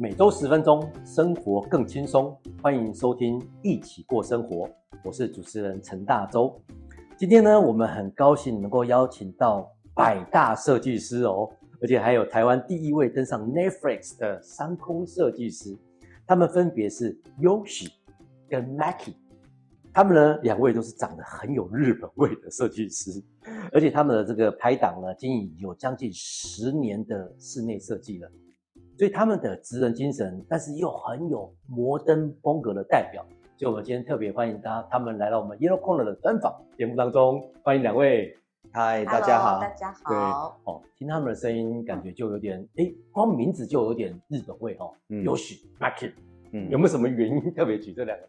每周十分钟，生活更轻松。欢迎收听《一起过生活》，我是主持人陈大洲。今天呢，我们很高兴能够邀请到百大设计师哦，而且还有台湾第一位登上 Netflix 的三空设计师。他们分别是 Yoshi 跟 Maki。他们呢，两位都是长得很有日本味的设计师，而且他们的这个拍档呢，经营有将近十年的室内设计了，所以他们的职人精神，但是又很有摩登风格的代表。所以我们今天特别欢迎他，他们来到我们 Yellow Corner 的专访节目当中，欢迎两位。嗨，大家好，大家好。对，哦，听他们的声音，感觉就有点，哎、嗯，光名字就有点日本味哦。嗯，Yoshi Maki，嗯，有没有什么原因特别取这两个？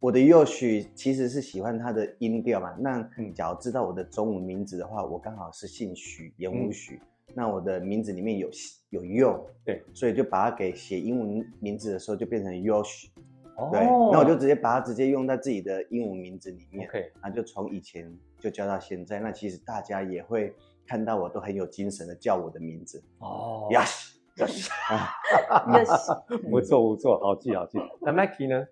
我的 Yoshi 其实是喜欢他的音调嘛。那假如知道我的中文名字的话，我刚好是姓许，言午许。嗯、那我的名字里面有有 Yo，对，所以就把它给写英文名字的时候就变成 Yoshi。哦，对，那我就直接把它直接用在自己的英文名字里面。OK，那就从以前就叫到现在。那其实大家也会看到我都很有精神的叫我的名字。哦，Yoshi，Yoshi，Yoshi，不错不错，好记好记。那 Maki 呢？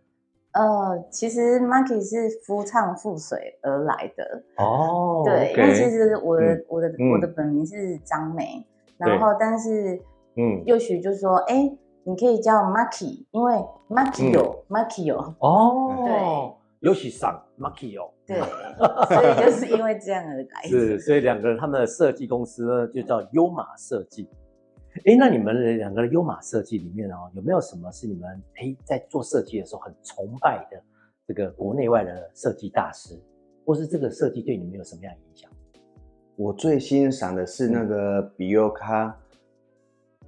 呃，其实 Monkey 是夫唱妇随而来的哦。对，因为其实我的我的我的本名是张梅，然后但是嗯，Yoshi 就说，哎，你可以叫 Monkey，因为 Monkey 有 Monkey 有哦，对，Yoshi 上 Maki 有，对，所以就是因为这样而来。是，所以两个人他们的设计公司呢，就叫优马设计。哎，那你们两个的优马设计里面哦，有没有什么是你们哎在做设计的时候很崇拜的这个国内外的设计大师，或是这个设计对你们有什么样的影响？我最欣赏的是那个 BIOKA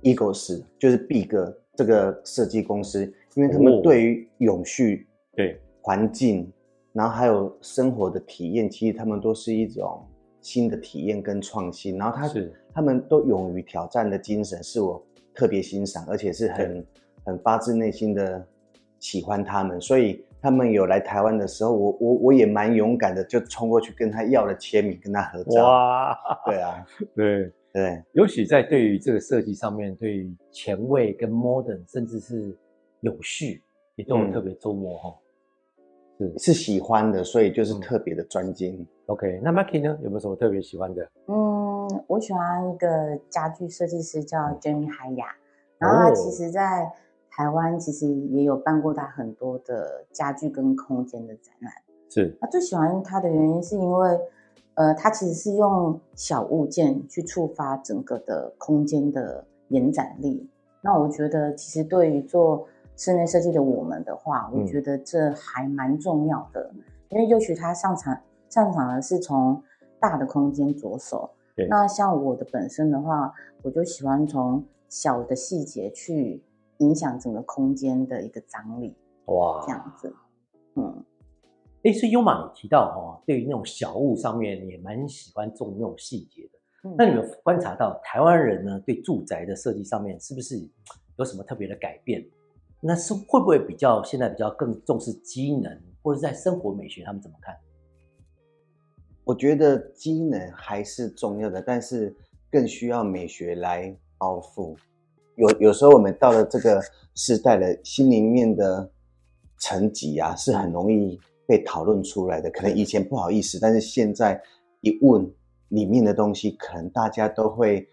EGOS，就是毕格这个设计公司，因为他们对于永续、对环境，然后还有生活的体验，其实他们都是一种新的体验跟创新，然后他是。他们都勇于挑战的精神是我特别欣赏，而且是很很发自内心的喜欢他们。所以他们有来台湾的时候，我我我也蛮勇敢的，就冲过去跟他要了签名，跟他合照。哇，对啊，对对。尤其在对于这个设计上面，对于前卫跟 modern，甚至是有序，也都有特别琢磨哈。是是喜欢的，所以就是特别的专精。嗯、OK，那 Maki 呢，有没有什么特别喜欢的？嗯。我喜欢一个家具设计师叫 Jamie 海雅，然后他其实，在台湾其实也有办过他很多的家具跟空间的展览。是，他最喜欢他的原因是因为，呃，他其实是用小物件去触发整个的空间的延展力。那我觉得，其实对于做室内设计的我们的话，我觉得这还蛮重要的，嗯、因为也许他上场上场的是从大的空间着手。对那像我的本身的话，我就喜欢从小的细节去影响整个空间的一个张力，哇，这样子，嗯，哎，所以优马你提到哦，对于那种小物上面，你也蛮喜欢做那种细节的。嗯、那你们观察到台湾人呢，对住宅的设计上面是不是有什么特别的改变？那是会不会比较现在比较更重视机能，或者在生活美学，他们怎么看？我觉得机能还是重要的，但是更需要美学来包覆。有有时候我们到了这个时代的心里面的层级啊，是很容易被讨论出来的。可能以前不好意思，但是现在一问里面的东西，可能大家都会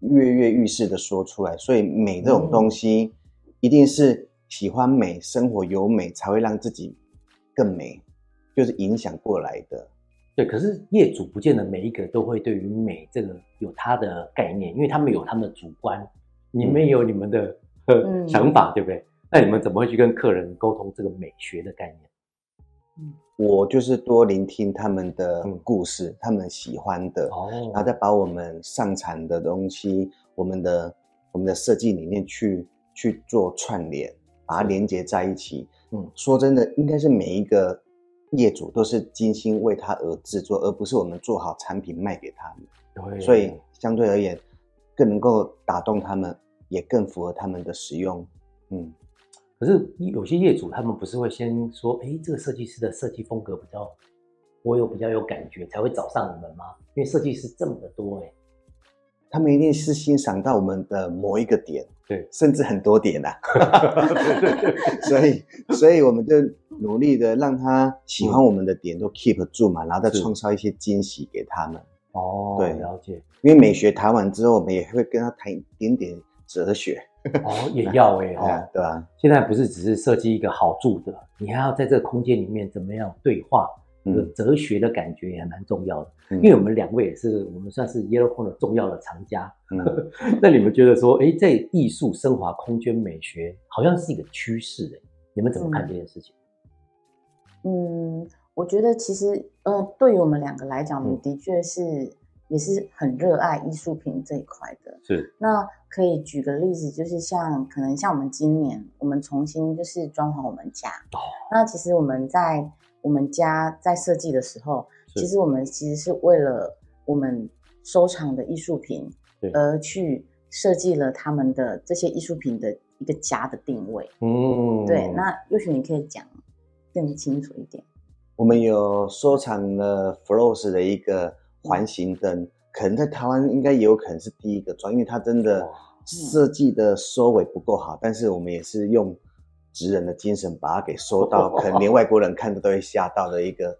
跃跃欲试的说出来。所以美这种东西，一定是喜欢美、生活有美，才会让自己更美，就是影响过来的。对，可是业主不见得每一个都会对于美这个有他的概念，因为他们有他们的主观，你们有你们的、嗯、想法，对不对？那你们怎么会去跟客人沟通这个美学的概念？我就是多聆听他们的故事，嗯、他们喜欢的，哦、然后再把我们上产的东西，我们的我们的设计理念去去做串联，把它连接在一起。嗯，说真的，应该是每一个。业主都是精心为他而制作，而不是我们做好产品卖给他们。对，所以相对而言，更能够打动他们，也更符合他们的使用。嗯，可是有些业主他们不是会先说，哎，这个设计师的设计风格比较，我有比较有感觉，才会找上你们吗？因为设计师这么的多，哎，他们一定是欣赏到我们的某一个点，对，甚至很多点呐、啊。所以，所以我们就努力的让他喜欢我们的点都 keep 住嘛，然后再创造一些惊喜给他们。哦，对，了解。因为美学谈完之后，我们也会跟他谈一点点哲学。哦，也要 哎、欸，哦，对吧？现在不是只是设计一个好住的，你还要在这个空间里面怎么样对话？有哲学的感觉也蛮重要的，嗯、因为我们两位也是我们算是 Yellow Corner 重要的藏家。嗯、那你们觉得说，哎，在艺术升华空间美学，好像是一个趋势，哎，你们怎么看这件事情？嗯，我觉得其实，呃，对于我们两个来讲，我们的确是、嗯、也是很热爱艺术品这一块的。是。那可以举个例子，就是像可能像我们今年，我们重新就是装潢我们家。哦。那其实我们在。我们家在设计的时候，其实我们其实是为了我们收藏的艺术品而去设计了他们的这些艺术品的一个家的定位。嗯，对。那也许你可以讲更清楚一点。我们有收藏了 Floss 的一个环形灯，嗯、可能在台湾应该也有可能是第一个装，因为它真的设计的收尾不够好，嗯、但是我们也是用。职人的精神，把它给收到，可能连外国人看到都会吓到的一个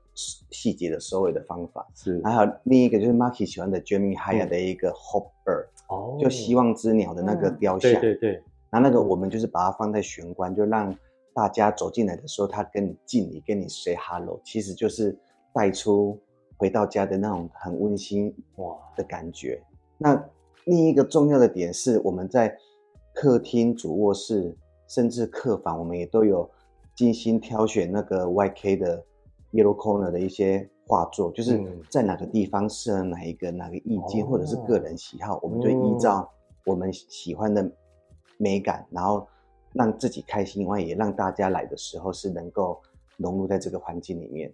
细节的收尾的方法。是，还有另一个就是 Marky 喜欢的 Jeremy Haya 的一个 Hope Bird，哦，就希望之鸟的那个雕像。对对对。然后那个我们就是把它放在玄关，就让大家走进来的时候，他跟你敬礼，跟你 say hello，其实就是带出回到家的那种很温馨哇的感觉。那另一个重要的点是，我们在客厅、主卧室。甚至客房，我们也都有精心挑选那个 YK 的 Yellow Corner 的一些画作，就是在哪个地方适合哪一个哪个意境，或者是个人喜好，我们就依照我们喜欢的美感，然后让自己开心以外，也让大家来的时候是能够融入在这个环境里面。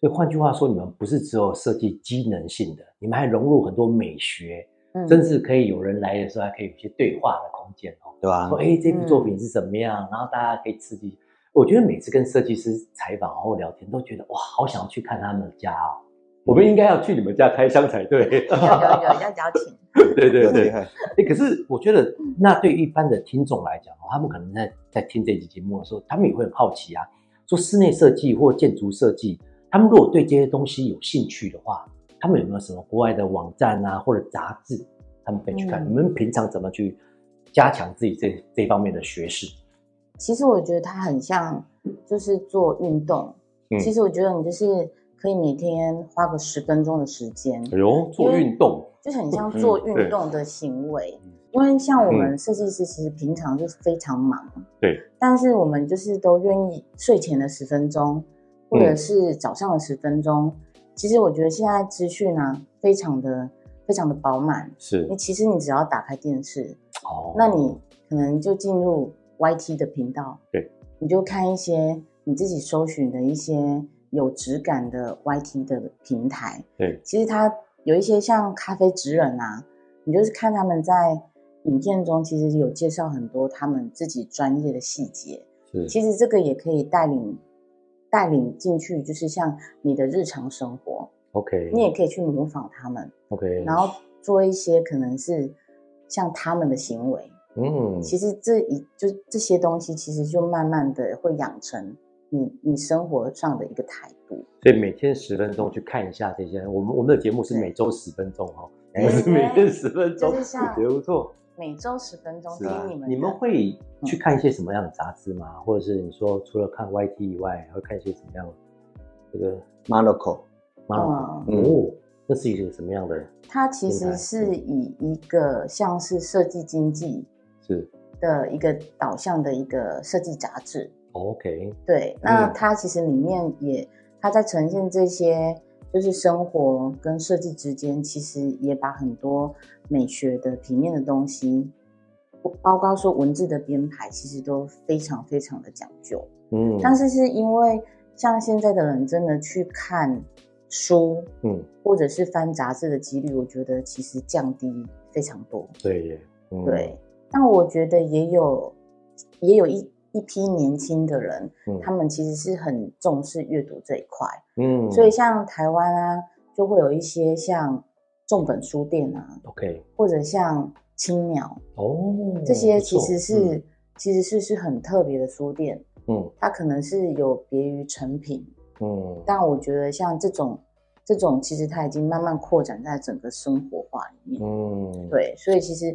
所以换句话说，你们不是只有设计机能性的，你们还融入很多美学。甚至可以有人来的时候，还可以有一些对话的空间哦，对吧？说哎，这部作品是怎么样？然后大家可以刺激。我觉得每次跟设计师采访或聊天，都觉得哇，好想要去看他们的家哦。我们应该要去你们家开箱才对。有有有，要邀请。对对对。哎，可是我觉得，那对一般的听众来讲哦，他们可能在在听这期节目的时候，他们也会很好奇啊。说室内设计或建筑设计，他们如果对这些东西有兴趣的话。他们有没有什么国外的网站啊，或者杂志，他们可以去看？嗯、你们平常怎么去加强自己这这方面的学识？其实我觉得它很像，就是做运动。嗯、其实我觉得你就是可以每天花个十分钟的时间。哎呦，做运动就是很像做运动的行为。嗯、因为像我们设计师，其实平常就是非常忙。对。但是我们就是都愿意睡前的十分钟，或者是早上的十分钟。嗯其实我觉得现在资讯呢，非常的非常的饱满。是，你其实你只要打开电视，哦，那你可能就进入 YT 的频道，对，你就看一些你自己搜寻的一些有质感的 YT 的平台。对，其实它有一些像咖啡职人啊，你就是看他们在影片中其实有介绍很多他们自己专业的细节。是，其实这个也可以带领。带领进去，就是像你的日常生活，OK，你也可以去模仿他们，OK，然后做一些可能是像他们的行为，嗯，其实这一就这些东西，其实就慢慢的会养成你你生活上的一个态度。所以每天十分钟去看一下这些，我们我们的节目是每周十分钟哈，不是 每天十分钟，也不错。每周十分钟听你们。你们会去看一些什么样的杂志吗？或者是你说除了看 YT 以外，还会看一些什么样的？这个 Monocle，Monocle，哦，这是一个什么样的？它其实是以一个像是设计经济是的一个导向的一个设计杂志。OK，对，那它其实里面也，它在呈现这些。就是生活跟设计之间，其实也把很多美学的平面的东西，包括说文字的编排，其实都非常非常的讲究。嗯，但是是因为像现在的人真的去看书，嗯，或者是翻杂志的几率，我觉得其实降低非常多。对耶，嗯、对。但我觉得也有，也有一。一批年轻的人，嗯、他们其实是很重视阅读这一块，嗯，所以像台湾啊，就会有一些像重本书店啊，OK，或者像青鸟哦，这些其实是、嗯、其实是是很特别的书店，嗯，它可能是有别于成品，嗯，但我觉得像这种这种其实它已经慢慢扩展在整个生活化里面，嗯，对，所以其实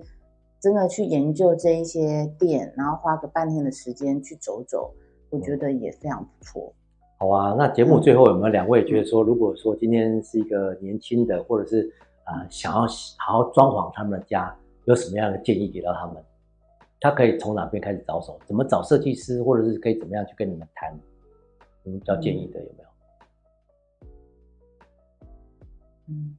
真的去研究这一些店，然后花个半天的时间去走走，我觉得也非常不错。好啊，那节目最后有没有两位觉得说，如果说今天是一个年轻的，或者是啊、呃、想要好好装潢他们的家，有什么样的建议给到他们？他可以从哪边开始着手？怎么找设计师，或者是可以怎么样去跟你们谈？你们比较建议的有没有？嗯，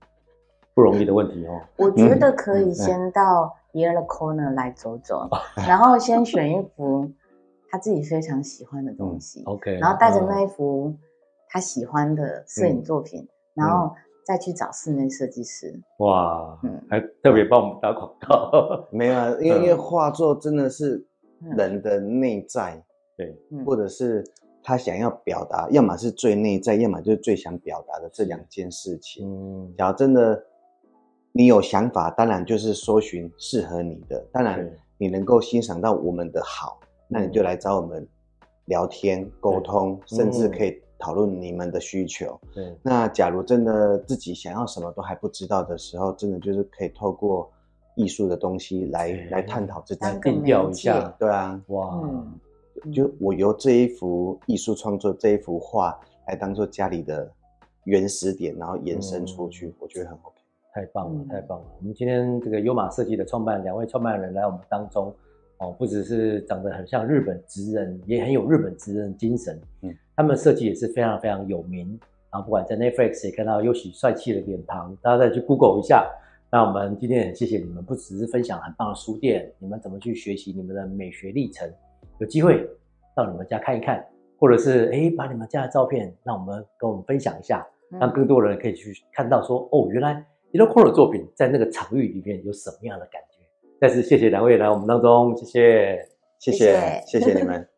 不容易的问题哦。我觉得可以先到 Yellow Corner 来走走，嗯、然后先选一幅。他自己非常喜欢的东西，嗯，OK，然后带着那一幅他喜欢的摄影作品，嗯，然后再去找室内设计师。哇，嗯，还特别帮我们打广告。没有啊，因为因为画作真的是人的内在，对，嗯，或者是他想要表达，要么是最内在，要么就是最想表达的这两件事情。嗯，假如真的你有想法，当然就是搜寻适合你的，当然你能够欣赏到我们的好。那你就来找我们聊天沟通，甚至可以讨论你们的需求。对，那假如真的自己想要什么都还不知道的时候，真的就是可以透过艺术的东西来来探讨自己，定调一下。对啊，哇，就我由这一幅艺术创作这一幅画来当做家里的原始点，然后延伸出去，嗯、我觉得很 OK。太棒了，太棒了！我们今天这个优马设计的创办两位创办人来我们当中。哦，不只是长得很像日本职人，也很有日本职人精神。嗯，他们的设计也是非常非常有名。然后不管在 Netflix 也看到优喜帅气的脸庞，大家再去 Google 一下。那我们今天很谢谢你们，不只是分享很棒的书店，你们怎么去学习你们的美学历程。有机会到你们家看一看，或者是哎把你们家的照片让我们跟我们分享一下，让更多人可以去看到说哦，原来伊洛库的作品在那个场域里面有什么样的感觉。再次谢谢两位来我们当中，谢谢，谢谢，谢谢你们。